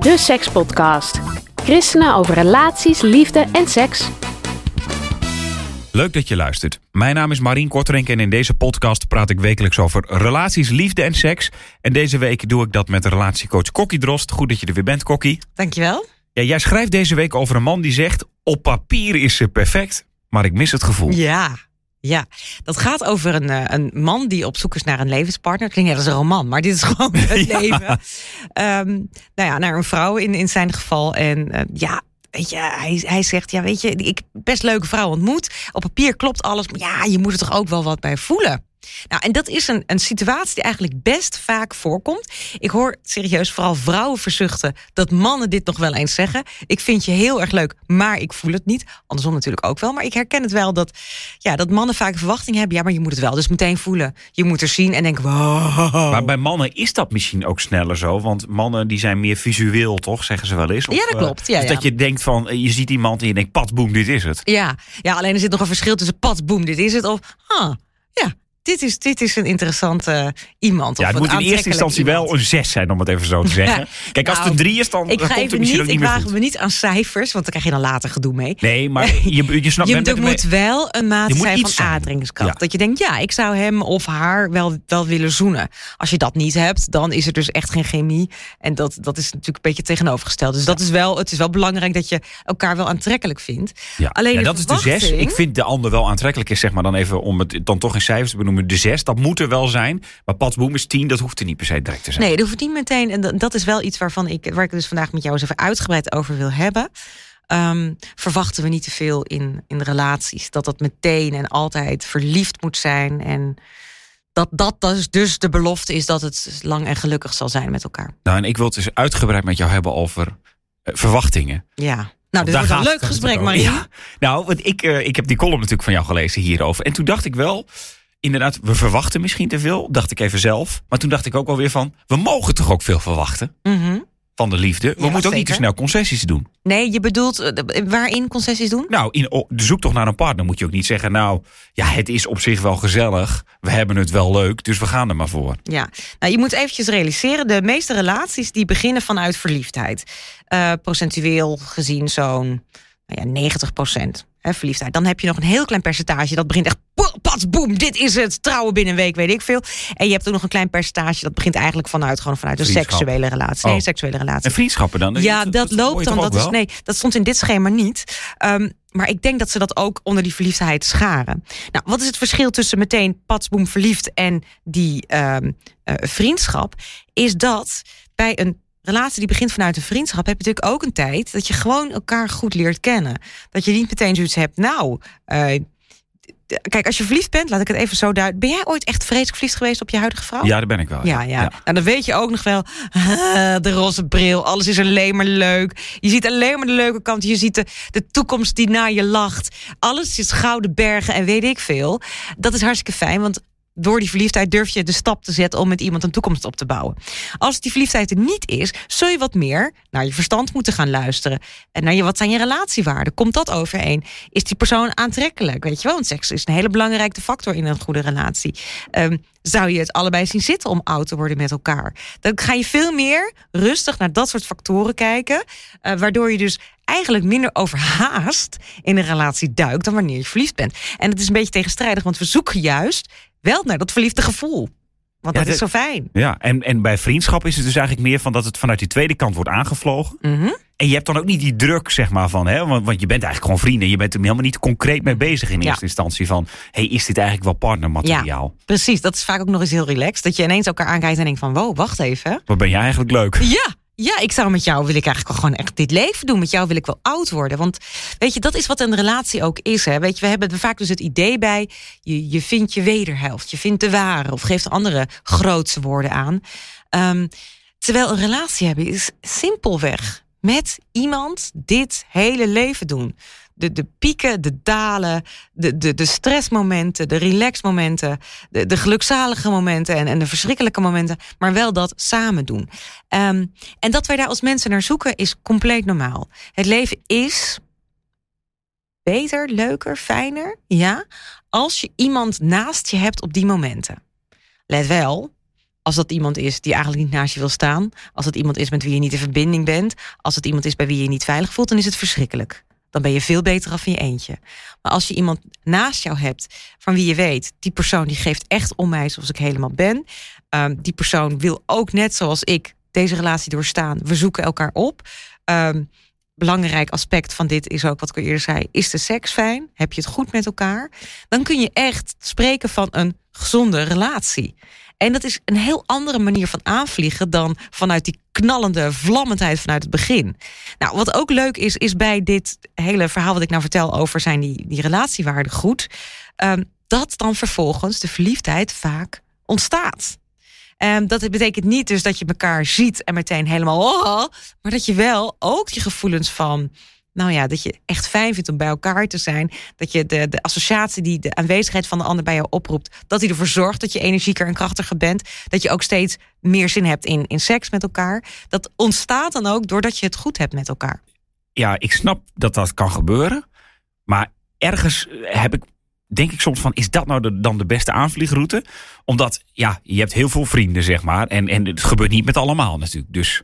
De Sekspodcast. Christenen over relaties, liefde en seks. Leuk dat je luistert. Mijn naam is Marien Korterink en in deze podcast praat ik wekelijks over relaties, liefde en seks. En deze week doe ik dat met relatiecoach Kokkie Drost. Goed dat je er weer bent, Kokkie. Dankjewel. Ja, jij schrijft deze week over een man die zegt... op papier is ze perfect, maar ik mis het gevoel. Ja, ja. Dat gaat over een, eh, een man die op zoek is naar een levenspartner. Klinkt net als een roman, maar dit is gewoon het Ja. leven. Ehm, nou ja, naar een vrouw in, in zijn geval. En eh, ja, weet je, hij, hij zegt, ja, weet je, ik heb best leuke vrouw ontmoet. Op papier klopt alles, maar ja, je moet er toch ook wel wat bij voelen. Nou, en dat is een, een situatie die eigenlijk best vaak voorkomt. Ik hoor serieus vooral vrouwen verzuchten dat mannen dit nog wel eens zeggen. Ik vind je heel erg leuk, maar ik voel het niet. Andersom natuurlijk ook wel. Maar ik herken het wel dat, ja, dat mannen vaak verwachting hebben. Ja, maar je moet het wel dus meteen voelen. Je moet er zien en denken, wow. Maar bij mannen is dat misschien ook sneller zo. Want mannen die zijn meer visueel, toch? Zeggen ze wel eens. Ja, dat eh, klopt. Ja, dus ja. dat je denkt van, eh, je ziet iemand en je denkt, pat, boem, dit is het. Ja, ja, alleen er zit nog een verschil tussen pat, boem, dit is het. Of, ah, ja, dit is, dit is een interessante iemand. Ja, het moet in eerste instantie iemand. wel een zes zijn, om het even zo te zeggen. Kijk, als het Nou, een drie is, dan, Ik ga komt even misschien niet, ook niet ik waag me niet aan cijfers, want dan krijg je dan later gedoe mee. Nee, maar je, je snapt je er moet wel een moet zijn van zijn. Ja. Dat je denkt, ja, ik zou hem of haar wel, wel willen zoenen. Als je dat niet hebt, dan is er dus echt geen chemie. En dat, dat is natuurlijk een beetje tegenovergesteld. Dus dat is wel, het is wel belangrijk dat je elkaar wel aantrekkelijk vindt. Alleen dat is de zes. Ik vind de ander wel aantrekkelijk is, zeg maar dan even om het dan toch in cijfers te benoemen. De zes, dat moet er wel zijn. Maar Patsboom is tien, dat hoeft er niet per se direct te zijn. Nee, dat hoeft niet meteen. En dat- is wel iets waarvan ik, waar ik dus vandaag met jou eens even uitgebreid over wil hebben. Ehm, verwachten we niet te veel in, in relaties. Dat dat meteen en altijd verliefd moet zijn. En dat dat dus, dus de belofte is dat het lang en gelukkig zal zijn met elkaar. Nou, en ik wil het dus uitgebreid met jou hebben over eh, verwachtingen. Ja. Nou, dit wordt een leuk gesprek, Marie. Ja. Nou, want ik, eh, ik heb die column natuurlijk van jou gelezen hierover. En toen dacht ik wel, inderdaad, we verwachten misschien te veel. Dacht ik even zelf. Maar toen dacht ik ook alweer van, we mogen toch ook veel verwachten Mhm. van de liefde. We moeten ook niet te snel concessies doen. Nee, je bedoelt eh, waarin concessies doen? Nou, in de zoektocht naar een partner moet je ook niet zeggen... nou, ja, het is op zich wel gezellig. We hebben het wel leuk, dus we gaan er maar voor. Ja, nou, je moet eventjes realiseren. De meeste relaties die beginnen vanuit verliefdheid. Eh, procentueel gezien zo'n nou ja, 90 procent verliefdheid. Dan heb je nog een heel klein percentage. Dat begint echt pats, boem, dit is het. Trouwen binnen een week, weet ik veel. En je hebt ook nog een klein percentage. Dat begint eigenlijk vanuit, gewoon vanuit een seksuele relatie. Nee, Oh. seksuele relatie. En vriendschappen dan? Ja, dat, loopt dan. Dat, is, nee, dat stond in dit schema niet. Ehm, maar ik denk dat ze dat ook onder die verliefdheid scharen. Nou, wat is het verschil tussen meteen patsboom verliefd en die ehm, eh, vriendschap? Is dat bij een relatie die begint vanuit een vriendschap, heb je natuurlijk ook een tijd dat je gewoon elkaar goed leert kennen. Dat je niet meteen zoiets hebt, nou. eh, Kijk, als je verliefd bent, laat ik het even zo duiden. Ben jij ooit echt vreselijk verliefd geweest op je huidige vrouw? Ja, daar ben ik wel. Ja, ja. Nou, dan weet je ook nog wel, de roze bril, alles is alleen maar leuk. Je ziet alleen maar de leuke kant, je ziet de, de toekomst die naar je lacht. Alles is gouden bergen en weet ik veel. Dat is hartstikke fijn, want door die verliefdheid durf je de stap te zetten om met iemand een toekomst op te bouwen. Als die verliefdheid er niet is, zul je wat meer naar je verstand moeten gaan luisteren. En naar je, wat zijn je relatiewaarden? Komt dat overeen? Is die persoon aantrekkelijk? Weet je wel, want seks is een hele belangrijke factor in een goede relatie. Ehm, zou je het allebei zien zitten om oud te worden met elkaar? Dan ga je veel meer rustig naar dat soort factoren kijken, eh, waardoor je dus eigenlijk minder overhaast in een relatie duikt dan wanneer je verliefd bent. En het is een beetje tegenstrijdig, want we zoeken juist wel naar dat verliefde gevoel. Want Ja, dat is zo fijn. Ja, en, en bij vriendschap is het dus eigenlijk meer van dat het vanuit die tweede kant wordt aangevlogen. Mhm. En je hebt dan ook niet die druk, zeg maar, van, hè, want, want je bent eigenlijk gewoon vrienden. Je bent er helemaal niet concreet mee bezig in Ja. eerste instantie van, hey, is dit eigenlijk wel partnermateriaal? Precies, dat is vaak ook nog eens heel relaxed. Dat je ineens elkaar aankijkt en denkt van, wow, wacht even. Wat ben jij eigenlijk leuk? Ja, ja, ik zou met jou wil ik eigenlijk gewoon echt dit leven doen. Met jou wil ik wel oud worden. Want weet je, dat is wat een relatie ook is. Hè? Weet je, we hebben vaak dus het idee bij. Je, je vindt je wederhelft, je vindt de ware. Of geeft andere grootse woorden aan. Ehm, terwijl een relatie hebben is simpelweg met iemand dit hele leven doen. De, de pieken, de dalen, de, de, de stressmomenten, de relaxmomenten, de, de gelukzalige momenten en, en de verschrikkelijke momenten, maar wel dat samen doen. Ehm, en dat wij daar als mensen naar zoeken is compleet normaal. Het leven is beter, leuker, fijner, ja, als je iemand naast je hebt op die momenten. Let wel, als dat iemand is die eigenlijk niet naast je wil staan, als het iemand is met wie je niet in verbinding bent, als het iemand is bij wie je je niet veilig voelt, dan is het verschrikkelijk. Dan ben je veel beter af in je eentje. Maar als je iemand naast jou hebt van wie je weet, die persoon die geeft echt om mij zoals ik helemaal ben. Um, die persoon wil ook net zoals ik deze relatie doorstaan. We zoeken elkaar op. Um, belangrijk aspect van dit is ook wat ik al eerder zei: is de seks fijn? Heb je het goed met elkaar? Dan kun je echt spreken van een gezonde relatie. En dat is een heel andere manier van aanvliegen dan vanuit die knallende vlammendheid vanuit het begin. Nou, wat ook leuk is, is bij dit hele verhaal wat ik nou vertel over zijn die, die relatiewaarden goed, um, dat dan vervolgens de verliefdheid vaak ontstaat. Um, dat betekent niet dus dat je elkaar ziet en meteen helemaal, oh, maar dat je wel ook je gevoelens van nou ja, dat je echt fijn vindt om bij elkaar te zijn. Dat je de, de associatie die de aanwezigheid van de ander bij jou oproept, dat die ervoor zorgt dat je energieker en krachtiger bent. Dat je ook steeds meer zin hebt in, in seks met elkaar. Dat ontstaat dan ook doordat je het goed hebt met elkaar. Ja, ik snap dat dat kan gebeuren. Maar ergens heb ik, denk ik soms van, is dat nou dan de beste aanvliegroute? Omdat, ja, je hebt heel veel vrienden, zeg maar. En, en het gebeurt niet met allemaal natuurlijk. Dus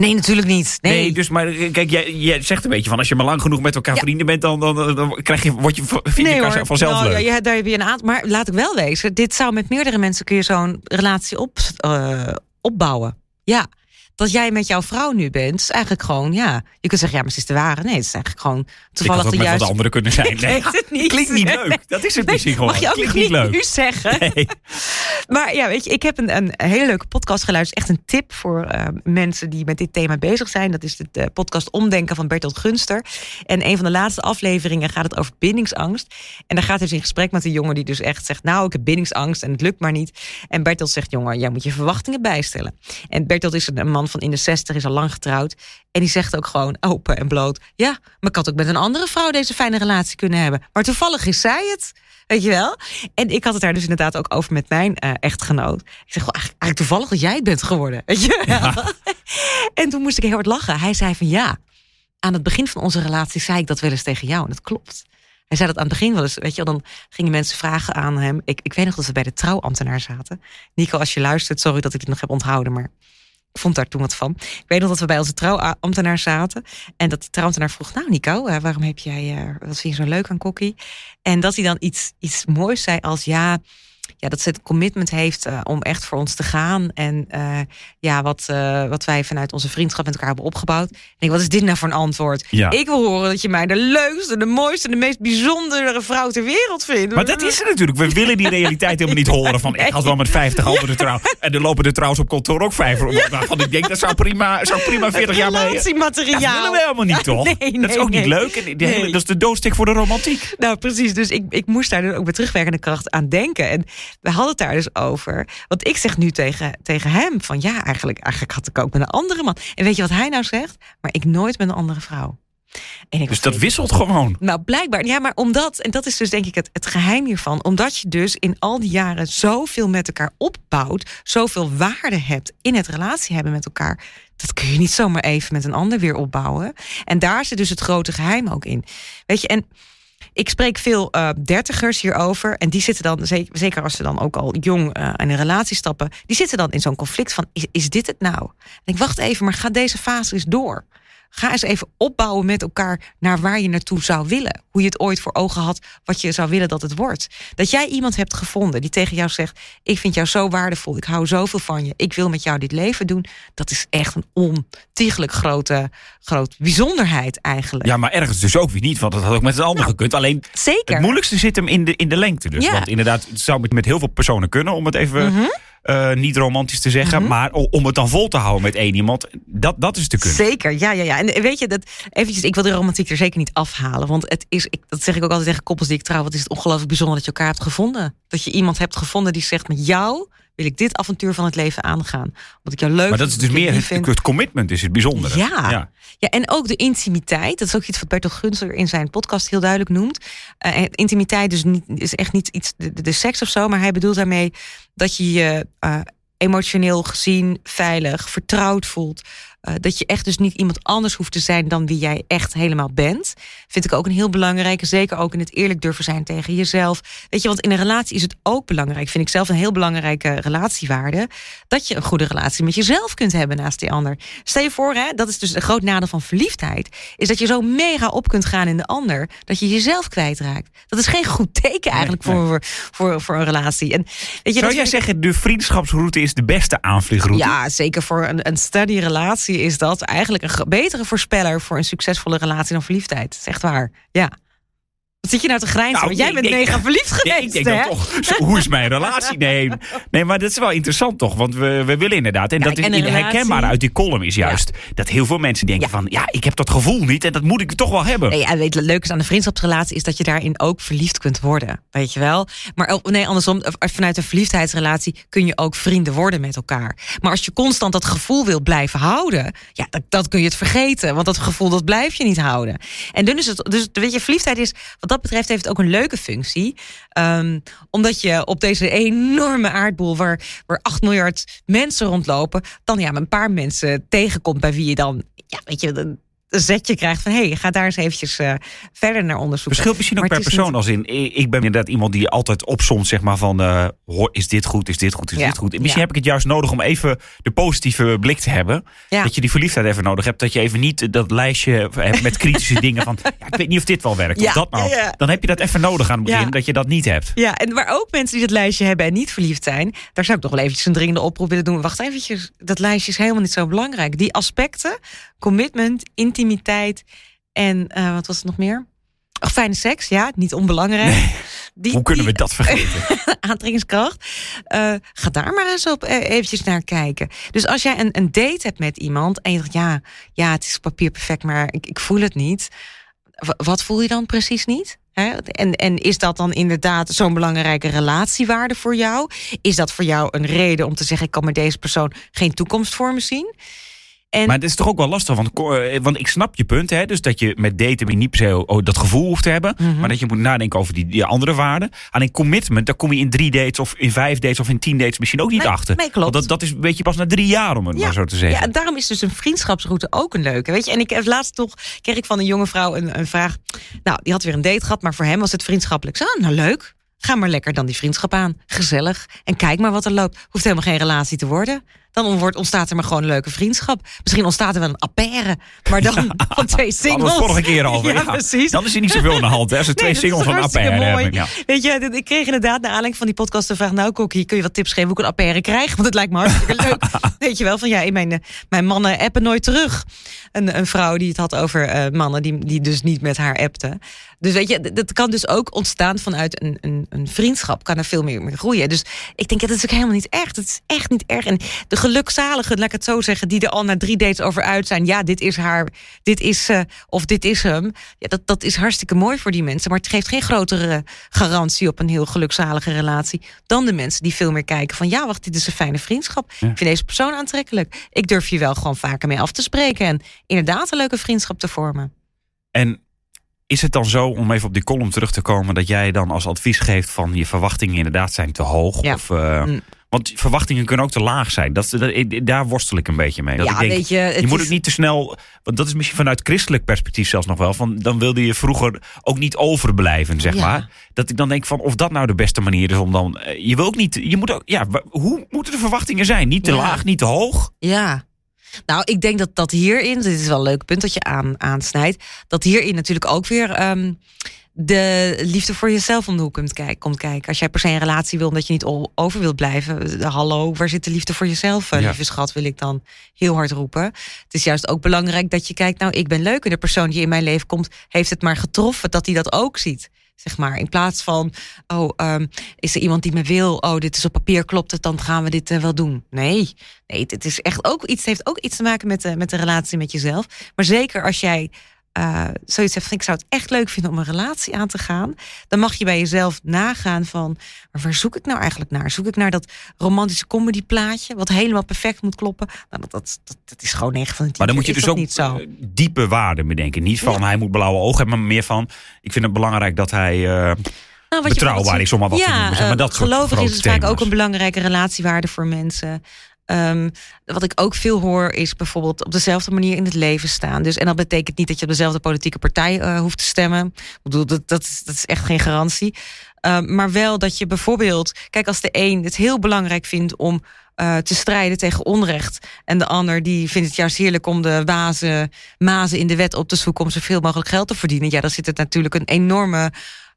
Nee, natuurlijk niet. Nee, dus maar eh, kijk, jij, jij zegt een beetje van als je maar lang genoeg met elkaar vrienden bent, dan, dan, dan, krijg je, word je, vind nee, elkaar vanzelf nou, leuk. Ja, daar heb je een aantal. Maar laat ik wel wezen, dit zou met meerdere mensen kun je zo'n relatie op, uh, opbouwen. Ja dat jij met jouw vrouw nu bent, is eigenlijk gewoon, ja. Je kunt zeggen, ja, maar ze is de ware. Nee, het is eigenlijk gewoon toevallig de juiste... wat anderen kunnen zijn. Nee, het niet. Klinkt niet leuk. Dat is het misschien gewoon. Mag je ook Klinkt niet, leuk. nu zeggen. Nee. Maar ja, weet je, ik heb een, een hele leuke podcast geluisterd. Echt een tip voor uh, mensen die met dit thema bezig zijn. Dat is de uh, podcast Omdenken van Bertolt Gunster. En een van de laatste afleveringen gaat het over bindingsangst. En daar gaat hij dus in gesprek met een jongen die dus echt zegt... nou, ik heb bindingsangst en het lukt maar niet. En Bertolt zegt, jongen, jij moet je verwachtingen bijstellen. En Bertolt is een man van in de 60, is al lang getrouwd. En die zegt ook gewoon open en bloot... ja, maar ik had ook met een andere vrouw deze fijne relatie kunnen hebben. Maar toevallig is zij het. Weet je wel? En ik had het daar dus inderdaad ook over met mijn uh, echtgenoot. Ik zeg, eigenlijk, eigenlijk toevallig dat jij het bent geworden. Weet je ja. En toen moest ik heel hard lachen. Hij zei van ja, aan het begin van onze relatie zei ik dat wel eens tegen jou. En dat klopt. Hij zei dat aan het begin wel eens. Weet je, dan gingen mensen vragen aan hem. Ik, ik weet nog dat we bij de trouwambtenaar zaten. Nico, als je luistert, sorry dat ik dit nog heb onthouden. Maar vond daar toen wat van. Ik weet nog dat we bij onze trouwambtenaar zaten. En dat de trouwambtenaar vroeg, nou Nico, waarom heb jij, uh, wat vind je zo leuk aan Kokkie? En dat hij dan iets, iets moois zei als, ja, ja, dat ze het commitment heeft uh, om echt voor ons te gaan. En uh, ja, wat, uh, wat wij vanuit onze vriendschap met elkaar hebben opgebouwd. En ik, wat is dit nou voor een antwoord? Ja. Ik wil horen dat je mij de leukste, de mooiste, de meest bijzondere vrouw ter wereld vindt. Maar dat is het natuurlijk. We willen die realiteit helemaal niet horen. Van ik had wel met 50 anderen trouw. En er lopen er trouwens op kantoor ook vijf. Ja. Waarvan ik denk dat zou prima, zou prima 40 jaar mee. Relatiemateriaal. Dat willen we helemaal niet, toch? Nee, nee, dat is ook nee. niet leuk. En die hele, dat is de doodstik voor de romantiek. Nou, precies. Dus ik, ik moest daar ook met terugwerkende kracht aan denken. En we hadden het daar dus over. Want ik zeg nu tegen, tegen hem van ja, eigenlijk, eigenlijk had ik ook met een andere man. En weet je wat hij nou zegt? Maar ik nooit met een andere vrouw. En ik dus dat wisselt gewoon. Nou, blijkbaar. Ja, maar omdat, en dat is dus denk ik het, het geheim hiervan, omdat je dus in al die jaren zoveel met elkaar opbouwt, zoveel waarde hebt in het relatie hebben met elkaar, dat kun je niet zomaar even met een ander weer opbouwen. En daar zit dus het grote geheim ook in. Weet je, en ik spreek veel uh, dertigers hierover. En die zitten dan, zeker, als ze dan ook al jong uh, in een relatie stappen, die zitten dan in zo'n conflict van: is, is dit het nou? En ik wacht even, maar ga deze fase eens door. Ga eens even opbouwen met elkaar naar waar je naartoe zou willen. Hoe je het ooit voor ogen had, wat je zou willen dat het wordt. Dat jij iemand hebt gevonden die tegen jou zegt: Ik vind jou zo waardevol, ik hou zoveel van je, ik wil met jou dit leven doen. Dat is echt een ontiegelijk grote, grote bijzonderheid eigenlijk. Ja, maar ergens dus ook weer niet, want dat had ook met een ander nou, gekund. Alleen zeker. het moeilijkste zit hem in de, in de lengte. Dus. Ja. Want inderdaad, het zou met heel veel personen kunnen, om het even. Mm -hmm. Uh, niet romantisch te zeggen, Mhm. maar om het dan vol te houden met één iemand, dat, dat is te kunnen. Zeker, ja, ja, ja. En weet je, dat, eventjes, ik wil de romantiek er zeker niet afhalen. Want het is, ik, dat zeg ik ook altijd tegen koppels die ik trouw. Wat is het ongelooflijk bijzonder dat je elkaar hebt gevonden. Dat je iemand hebt gevonden die zegt, met jou wil ik dit avontuur van het leven aangaan. Wat ik jou leuk Maar dat is dus meer het, vind. het commitment is het bijzondere. Ja. Ja, en ook de intimiteit. Dat is ook iets wat Bertel Gunster in zijn podcast heel duidelijk noemt. Eh, intimiteit dus niet, is echt niet iets de, de, de seks of zo, maar hij bedoelt daarmee dat je je eh, emotioneel gezien, veilig, vertrouwd voelt. Eh, dat je echt dus niet iemand anders hoeft te zijn dan wie jij echt helemaal bent. Vind ik ook een heel belangrijke. Zeker ook in het eerlijk durven zijn tegen jezelf. Weet je, want in een relatie is het ook belangrijk. Vind ik zelf een heel belangrijke relatiewaarde. Dat je een goede relatie met jezelf kunt hebben naast die ander. Stel je voor, hè, dat is dus een groot nadeel van verliefdheid. Is dat je zo mega op kunt gaan in de ander. Dat je jezelf kwijtraakt. Dat is geen goed teken eigenlijk Nee, Voor, voor, voor een relatie. En, weet je, Zou jij ik- zeggen, de vriendschapsroute is de beste aanvliegroute? ja, zeker voor een, een steady relatie is dat eigenlijk een betere voorspeller voor een succesvolle relatie dan verliefdheid. Dat is echt waar. Ja. Wat zit je nou te grijnzen? Nou, Want jij bent denk- mega verliefd Ja, geweest, ik denk hè? dan toch, zo, hoe is mijn relatie? Nee, nee, maar dat is wel interessant toch? Want we, we willen inderdaad, en dat is en relatie- herkenbaar uit die column is juist... dat heel veel mensen denken Ja. van... ja, ik heb dat gevoel niet en dat moet ik toch wel hebben. Nee, en weet, het leuke is aan de vriendschapsrelatie is dat je daarin ook verliefd kunt worden. Weet je wel? Maar nee, andersom, vanuit een verliefdheidsrelatie kun je ook vrienden worden met elkaar. Maar als je constant dat gevoel wil blijven houden, ja, dat, dat kun je het vergeten. Want dat gevoel, dat blijf je niet houden. En dan is het, dus weet je, verliefdheid is, dat betreft, heeft het ook een leuke functie. Ehm, omdat je op deze enorme aardbol, waar, waar 8 miljard mensen rondlopen, dan ja, een paar mensen tegenkomt bij wie je dan, ja, weet je, een zetje krijgt van hé, hey, ga daar eens eventjes eh, verder naar onderzoeken. Verschilt misschien ook Maar per persoon. Als in, ik ik ben inderdaad iemand die altijd opsomt, zeg maar van, eh, hoor, is dit goed, is dit goed, is Ja. dit goed. En misschien Ja. heb ik het juist nodig om even de positieve blik te hebben. Ja. Dat je die verliefdheid even nodig hebt. Dat je even niet dat lijstje hebt met kritische dingen van, ik weet niet of dit wel werkt. Of dat nou. Dan heb je dat even nodig aan het begin, dat je dat niet hebt. Ja, en waar ook mensen die dat lijstje hebben en niet verliefd zijn, daar zou ik toch wel eventjes een dringende oproep willen doen. Wacht eventjes, dat lijstje is helemaal niet zo belangrijk. Die aspecten, commitment, intimiteit en eh, wat was het nog meer? Oh, fijne seks, ja, niet onbelangrijk. Die, Hoe kunnen we dat vergeten? aantrekkingskracht. Eh, ga daar maar eens op eh, eventjes naar kijken. Dus als jij een, een date hebt met iemand en je denkt, ja, ja, het is papier perfect, maar ik, ik voel het niet. W- wat voel je dan precies niet? Hè? En, en is dat dan inderdaad zo'n belangrijke relatiewaarde voor jou? Is dat voor jou een reden om te zeggen: ik kan met deze persoon geen toekomst voor me zien? En Maar het is toch ook wel lastig, want, eh, want ik snap je punt. Hè, dus dat je met daten niet per se oh, dat gevoel hoeft te hebben. Mhm. Maar dat je moet nadenken over die, die andere waarden. Aan een commitment, daar kom je in drie dates of in vijf dates of in tien dates misschien ook niet Nee, achter. nee, klopt. Want dat, dat is weet je pas na drie jaar, om het maar zo te zeggen. Ja, daarom is dus een vriendschapsroute ook een leuke. Weet je, en ik heb laatst toch kreeg ik van een jonge vrouw een, een vraag. Nou, die had weer een date gehad, maar voor hem was het vriendschappelijk. Zo, nou leuk. Ga maar lekker dan die vriendschap aan. Gezellig. En kijk maar wat er loopt. Hoeft helemaal geen relatie te worden. Dan wordt, ontstaat er maar gewoon een leuke vriendschap. Misschien ontstaat er wel een affaire. Maar dan van twee singles. het vorige keer over. Ja, precies. Dan is er niet zoveel aan de hand. Hè, als er twee Nee, dat singles van affaire mooi. hebben. Ja. Weet je, ik kreeg inderdaad naar aanleiding van die podcast de vraag... nou, Kokkie, kun je wat tips geven hoe ik een appaire krijg? Want het lijkt me hartstikke leuk. Weet je wel, van ja, mijn, eh, mijn mannen appen nooit terug. Een, een vrouw die het had over eh, mannen die, die dus niet met haar appten. Dus weet je, dat kan dus ook ontstaan vanuit een, een, een vriendschap. Kan er veel meer mee groeien. Dus ik denk, ja, dat is ook helemaal niet echt. Het is echt niet erg. En de gelukzaligen, laat ik het zo zeggen... die er al na drie dates over uit zijn... ja, dit is haar, dit is ze, of dit is hem. Ja, dat, dat is hartstikke mooi voor die mensen. Maar het geeft geen grotere garantie op een heel gelukzalige relatie... dan de mensen die veel meer kijken van... ja, wacht, dit is een fijne vriendschap. Ik vind deze persoon aantrekkelijk. Ik durf je wel gewoon vaker mee af te spreken... en inderdaad een leuke vriendschap te vormen. En is het dan zo, om even op die column terug te komen... dat jij dan als advies geeft van je verwachtingen inderdaad zijn te hoog? Ja. Of, eh, Mm. Want verwachtingen kunnen ook te laag zijn. Dat, dat, daar worstel ik een beetje mee. Dat ja, ik denk, weet je... het je moet is- ook niet te snel, want dat is misschien vanuit christelijk perspectief zelfs nog wel. Van, dan wilde je vroeger ook niet overblijven, zeg Ja. maar. Dat ik dan denk van of dat nou de beste manier is om dan. eh, Je wil ook niet, je moet ook, ja, hoe moeten de verwachtingen zijn? Niet te laag, niet te hoog. Ja. Nou, ik denk dat dat hierin, dit is wel een leuk punt dat je aan, aansnijdt, dat hierin natuurlijk ook weer ehm, de liefde voor jezelf om de hoek komt kijken, komt kijken. Als jij per se een relatie wil omdat je niet over wilt blijven, eh, hallo, waar zit de liefde voor jezelf, eh, Ja. lieve schat, wil ik dan heel hard roepen. Het is juist ook belangrijk dat je kijkt, nou, ik ben leuk en de persoon die in mijn leven komt, heeft het maar getroffen dat hij dat ook ziet. Zeg maar, in plaats van, oh, ehm, is er iemand die me wil? Oh, dit is op papier, klopt het, dan gaan we dit eh, wel doen. Nee, nee, het is echt ook iets, heeft ook iets te maken met de, met de relatie met jezelf. Maar zeker als jij uh, zoiets heeft van ik zou het echt leuk vinden om een relatie aan te gaan, dan mag je bij jezelf nagaan van waar zoek ik nou eigenlijk naar? Zoek ik naar dat romantische comedyplaatje wat helemaal perfect moet kloppen? Nou, dat, dat, dat, dat is gewoon negen van de. Maar dan moet je dus ook niet zo. eh, diepe waarden bedenken. Niet van hij moet blauwe ogen hebben, maar meer van ik vind het belangrijk dat hij uh, nou, betrouwbaar is om maar wat ja, te noemen. Zeg maar dat gelovig is het vaak ook een belangrijke relatiewaarde voor mensen. Um, wat ik ook veel hoor is bijvoorbeeld op dezelfde manier in het leven staan. Dus, en dat betekent niet dat je op dezelfde politieke partij uh, hoeft te stemmen. Ik bedoel, dat, dat, is, dat is echt geen garantie. Um, maar wel dat je bijvoorbeeld, kijk, als de een het heel belangrijk vindt om uh, te strijden tegen onrecht. En de ander die vindt het juist heerlijk om de wazen, mazen in de wet op te zoeken om zoveel mogelijk geld te verdienen. Ja, dan zit het natuurlijk een enorme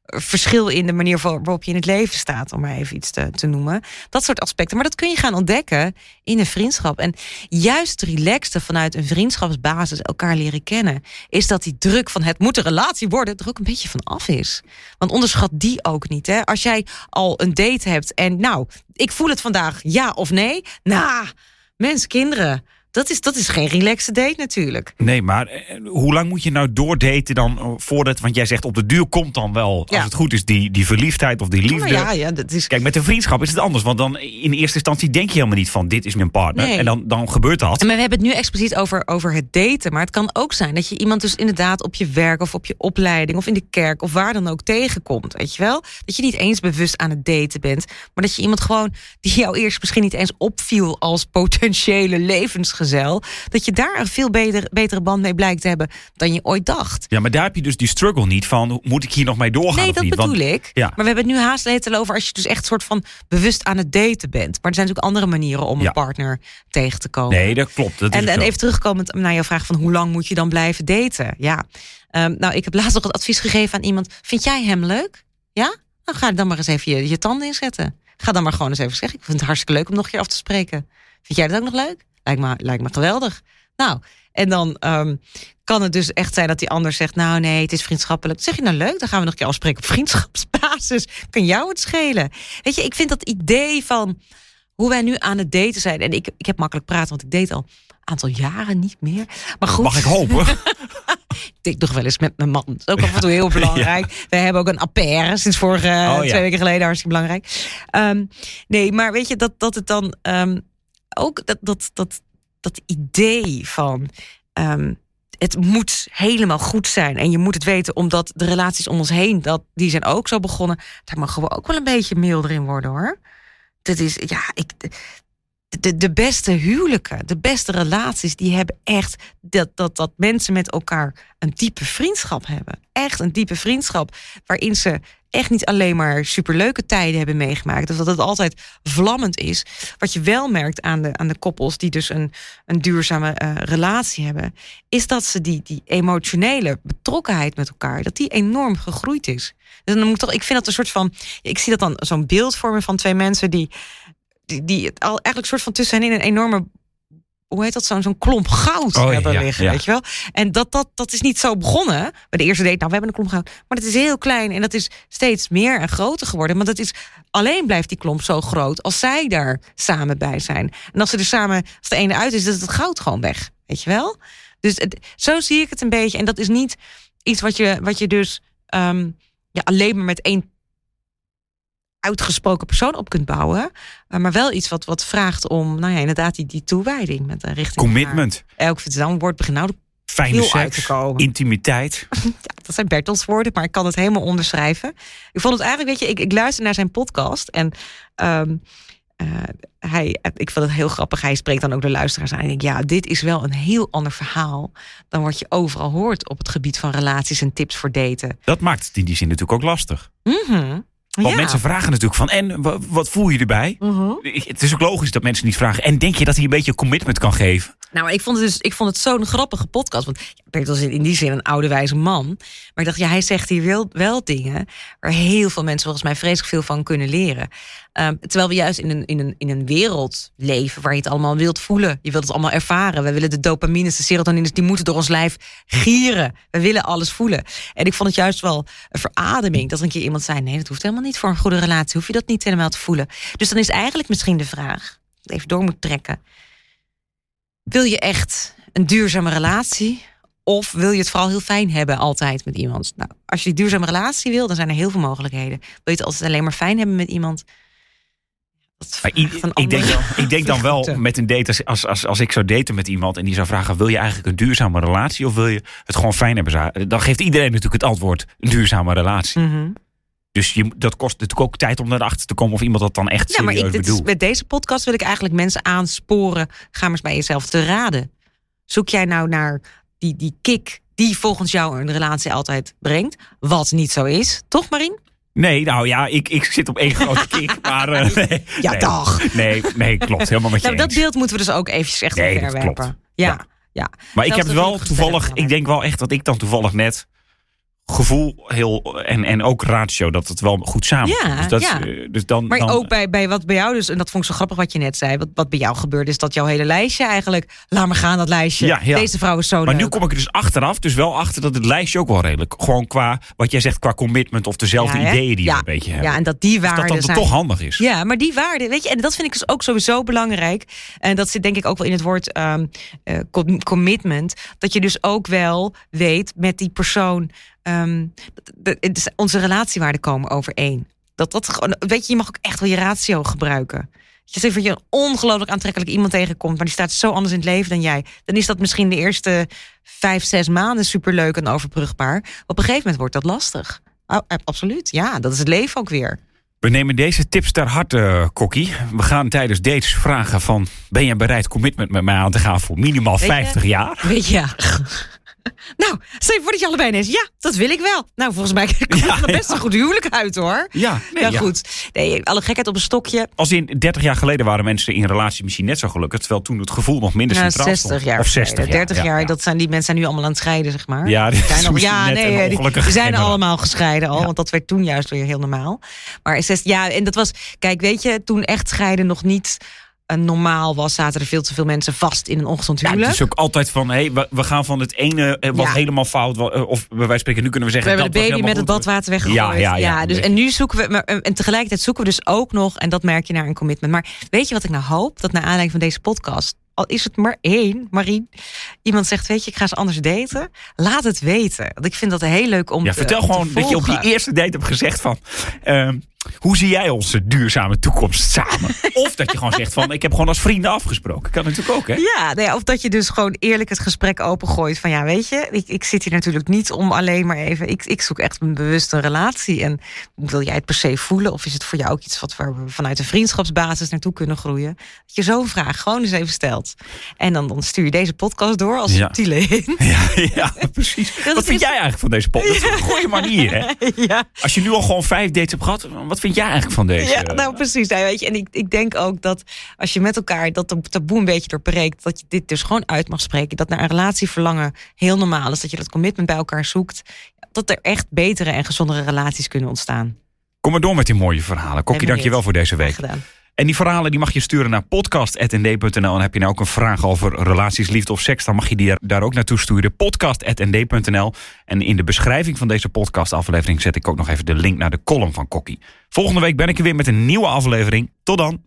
verschil in de manier waarop je in het leven staat, om maar even iets te, te noemen. Dat soort aspecten. Maar dat kun je gaan ontdekken in een vriendschap. En juist het relaxte vanuit een vriendschapsbasis elkaar leren kennen, is dat die druk van het moet een relatie worden er ook een beetje van af is. Want onderschat die ook niet. Hè? Als jij al een date hebt en nou, ik voel het vandaag ja of nee. Nou, mensen, kinderen. Dat is, dat is geen relaxe date natuurlijk. Nee, maar eh, hoe lang moet je nou doordaten dan eh, voordat... Want jij zegt op de duur komt dan wel, als het goed is, die, die verliefdheid of die liefde. Maar ja, ja, dat is... Kijk, met een vriendschap is het anders. Want dan in eerste instantie denk je helemaal niet van dit is mijn partner. Nee. En dan, dan gebeurt dat. Maar we hebben het nu expliciet over, over het daten. Maar het kan ook zijn dat je iemand dus inderdaad op je werk of op je opleiding of in de kerk of waar dan ook tegenkomt. Weet je wel? Dat je niet eens bewust aan het daten bent. Maar dat je iemand gewoon die jou eerst misschien niet eens opviel als potentiële levensgezel. Dat je daar een veel beter, betere band mee blijkt te hebben dan je ooit dacht. Ja, maar daar heb je dus die struggle niet van moet ik hier nog mee doorgaan Nee, of dat niet? bedoel Want- ik. Ja. Maar we hebben het nu haast al over als je dus echt soort van bewust aan het daten bent. Maar er zijn natuurlijk andere manieren om Ja. een partner tegen te komen. Nee, dat klopt. Dat En, en even terugkomend naar jouw vraag van hoe lang moet je dan blijven daten? Ja, Ehm, nou ik heb laatst nog het advies gegeven aan iemand. Vind jij hem leuk? Ja? Dan ga dan maar eens even je, je tanden inzetten. Ga dan maar gewoon eens even zeggen. Ik vind het hartstikke leuk om nog een keer af te spreken. Vind jij dat ook nog leuk? Lijkt me, lijkt me geweldig. Nou, en dan ehm, kan het dus echt zijn dat die ander zegt... nou nee, het is vriendschappelijk. Zeg je nou leuk, dan gaan we nog een keer afspreken op vriendschapsbasis. Kan jou het schelen? Weet je, ik vind dat idee van hoe wij nu aan het daten zijn... en ik, ik heb makkelijk praten, want ik date al een aantal jaren niet meer. Maar goed, Mag ik hopen? ik date nog wel eens met mijn man. Dat is ook af en toe heel belangrijk. We hebben ook een affaire sinds vorige ja. twee weken geleden. Hartstikke belangrijk. Ehm, nee, maar weet je, dat, dat het dan ehm, ook dat, dat, dat, dat idee van... ehm, het moet helemaal goed zijn. En je moet het weten, omdat de relaties om ons heen... Dat, die zijn ook zo begonnen. Daar mogen we ook wel een beetje milder in worden, hoor. Dat is, ja, ik... De, de beste huwelijken, de beste relaties, die hebben echt dat, dat, dat mensen met elkaar een diepe vriendschap hebben. Echt een diepe vriendschap. Waarin ze echt niet alleen maar superleuke tijden hebben meegemaakt. Dus dat het altijd vlammend is. Wat je wel merkt aan de, aan de koppels die dus een, een duurzame eh, relatie hebben. Is dat ze die, die emotionele betrokkenheid met elkaar, dat die enorm gegroeid is. Dus dan moet toch, ik vind dat een soort van. Ik zie dat dan zo'n beeld vormen van twee mensen die die, die het al eigenlijk soort van tussenin een enorme hoe heet dat, zo'n zo'n klomp goud Oh, hebben ja, liggen, ja. weet je wel? En dat, dat, dat is niet zo begonnen bij de eerste date. Nou, we hebben een klomp goud, maar dat is heel klein en dat is steeds meer en groter geworden. Maar dat is alleen blijft die klomp zo groot als zij daar samen bij zijn. En als ze er samen, als de ene uit is, dan is het goud gewoon weg, weet je wel? Dus het, zo zie ik het een beetje. En dat is niet iets wat je, wat je dus ehm, ja, alleen maar met één uitgesproken persoon op kunt bouwen. eh, Maar wel iets wat, wat vraagt om, nou ja, inderdaad, die, die toewijding met een richting. Commitment. Elk woord begint nou fijne veel uit te seks, komen. intimiteit. Ja, dat zijn Bertels woorden, maar ik kan het helemaal onderschrijven. Ik vond het eigenlijk, weet je, ik, ik luister naar zijn podcast en ehm, eh, hij, ik vond het heel grappig. Hij spreekt dan ook de luisteraars aan. En ik denk, ja, dit is wel een heel ander verhaal dan wat je overal hoort op het gebied van relaties en tips voor daten. Dat maakt het in die zin natuurlijk ook lastig. Mhm. Want Ja. mensen vragen natuurlijk van en wa- wat voel je erbij? Mhm. Het is ook logisch dat mensen niet vragen. En denk je dat hij een beetje commitment kan geven? Nou, ik vond het dus, ik vond het zo'n grappige podcast. Want Bert was in die zin een oude wijze man. Maar ik dacht, ja, hij zegt hier wel, wel dingen waar heel veel mensen volgens mij vreselijk veel van kunnen leren. Ehm, terwijl we juist in een, in, een, in een wereld leven waar je het allemaal wilt voelen. Je wilt het allemaal ervaren. We willen de dopamines, de serotonines, die moeten door ons lijf gieren. We willen alles voelen. En ik vond het juist wel een verademing dat er een keer iemand zei: nee, dat hoeft helemaal niet voor een goede relatie. Hoef je dat niet helemaal te voelen. Dus dan is eigenlijk misschien de vraag, even door moet trekken. Wil je echt een duurzame relatie? Of wil je het vooral heel fijn hebben altijd met iemand? Nou, als je die duurzame relatie wil, dan zijn er heel veel mogelijkheden. Wil je het altijd alleen maar fijn hebben met iemand? Dat Maar ik, denk, ik denk dan wel met een date, als- als, als, als ik zou daten met iemand en die zou vragen: wil je eigenlijk een duurzame relatie of wil je het gewoon fijn hebben? Dan geeft iedereen natuurlijk het antwoord: een duurzame relatie. Mhm. Dus je, dat kost natuurlijk ook tijd om erachter te komen of iemand dat dan echt Ja, maar serieus ik, dit is- bedoelt. met deze podcast wil ik eigenlijk mensen aansporen. Ga maar eens bij jezelf te raden. Zoek jij nou naar die, die kick die volgens jou een relatie altijd brengt? Wat niet zo is. Toch, Marien? Nee, nou ja, ik, ik zit op één grote kick. Maar eh, nee, Ja, nee, dag. Nee, nee, klopt. Helemaal met je Nou, dat beeld moeten we dus ook eventjes echt Nee, klopt. Ja, Ja. ja. Maar ik heb wel toevallig, ik denk wel echt dat ik dan toevallig net gevoel heel en, en ook ratio dat het wel goed samen. Ja, dus dat, ja. eh, dus dan, Maar dan, ook bij, bij wat bij jou dus, en dat vond ik zo grappig wat je net zei. Wat, wat bij jou gebeurde is dat jouw hele lijstje eigenlijk. Laat maar gaan, dat lijstje. Ja, ja. Deze vrouw is zo Maar leuk. nu kom ik er dus achteraf, dus wel achter dat het lijstje ook wel redelijk, gewoon qua wat jij zegt, qua commitment of dezelfde Ja, ideeën die je een beetje hebben. Ja, en dat die dus waarden dat dat zijn. toch handig is. Ja, maar die waarde, weet je, en dat vind ik dus ook sowieso belangrijk. En dat zit denk ik ook wel in het woord ehm, eh, com- commitment. Dat je dus ook wel weet met die persoon. Ehm, de- de- de- onze relatiewaarden komen overeen. Dat dat gewoon, weet je, je mag ook echt wel je ratio gebruiken. Dat je een ongelooflijk aantrekkelijk iemand tegenkomt, maar die staat zo anders in het leven dan jij. Dan is dat misschien de eerste vijf, zes maanden superleuk en overbrugbaar. Op een gegeven moment wordt dat lastig. Oh, eh, absoluut, ja, dat is het leven ook weer. We nemen deze tips ter harte, Kokkie. We gaan tijdens dates vragen van... ben je bereid commitment met mij aan te gaan voor minimaal Weet je- 50 jaar? Weet je, ja. Nou, stel je voor dat je allebei ineens... Ja, dat wil ik wel. Nou, volgens mij komt Ja, er best ja. een goed huwelijk uit, hoor. Ja, nee, ja, goed. Nee, alle gekheid op een stokje. Als in 30 jaar geleden waren mensen in relatie misschien net zo gelukkig... terwijl toen het gevoel nog minder Nou, centraal 60 stond. jaar. Of 60 geleden. jaar. 30 ja, jaar, ja. Dat zijn, die mensen zijn nu allemaal aan het scheiden, zeg maar. Ja, die zijn al, ja nee, die, zijn allemaal gescheiden al. Want dat werd toen juist weer heel normaal. Maar zes, ja, en dat was... Kijk, weet je, toen echt scheiden nog niet... normaal was, zaten er veel te veel mensen vast in een ongezond Ja, huwelijk. het is ook altijd van, hey, we, we gaan van het ene eh, wat Ja. helemaal fout... eh, of bij wijze van spreken, nu kunnen we We zeggen... hebben de dat was baby met het badwater weggegooid. Ja, ja, ja, dus, en je. nu zoeken we, maar, en tegelijkertijd zoeken we dus ook nog, en dat merk je naar een commitment. Maar weet je wat ik nou hoop? Dat naar aanleiding van deze podcast, al is het maar één, Marien, iemand zegt, weet je, ik ga ze anders daten. Laat het weten. Want ik vind dat heel leuk om Ja, te vertel om te gewoon dat je op die eerste date hebt gezegd van... ehm, hoe zie jij onze duurzame toekomst samen? of dat je gewoon zegt van, ik heb gewoon als vrienden afgesproken. Kan natuurlijk ook, hè? Ja, nou ja, of dat je dus gewoon eerlijk het gesprek opengooit. Van ja, weet je, ik, ik zit hier natuurlijk niet om alleen maar even. Ik, ik zoek echt een bewuste relatie. En wil jij het per se voelen? Of is het voor jou ook iets wat waar we vanuit een vriendschapsbasis naartoe kunnen groeien? Dat je zo'n vraag gewoon eens even stelt. En dan, dan stuur je deze podcast door als Ja. subtiele hint. Ja, ja precies. dat wat vind is- jij eigenlijk van deze podcast? Goede manier, hè? ja. Als je nu al gewoon vijf dates hebt gehad, wat vind jij eigenlijk van deze? Ja, nou precies. Nou, weet je, en ik, ik denk ook dat als je met elkaar dat taboe een beetje doorbreekt, dat je dit dus gewoon uit mag spreken. Dat naar een relatie verlangen heel normaal is. Dat je dat commitment bij elkaar zoekt. Dat er echt betere en gezondere relaties kunnen ontstaan. Kom maar door met die mooie verhalen. Kokkie, dank je wel voor deze week. gedaan. En die verhalen die mag je sturen naar podcast.nd.nl. En heb je nou ook een vraag over relaties, liefde of seks... dan mag je die daar- ook naartoe sturen. Podcast.nd.nl. En in de beschrijving van deze podcastaflevering... zet ik ook nog even de link naar de column van Kokkie. Volgende week ben ik er weer met een nieuwe aflevering. Tot dan.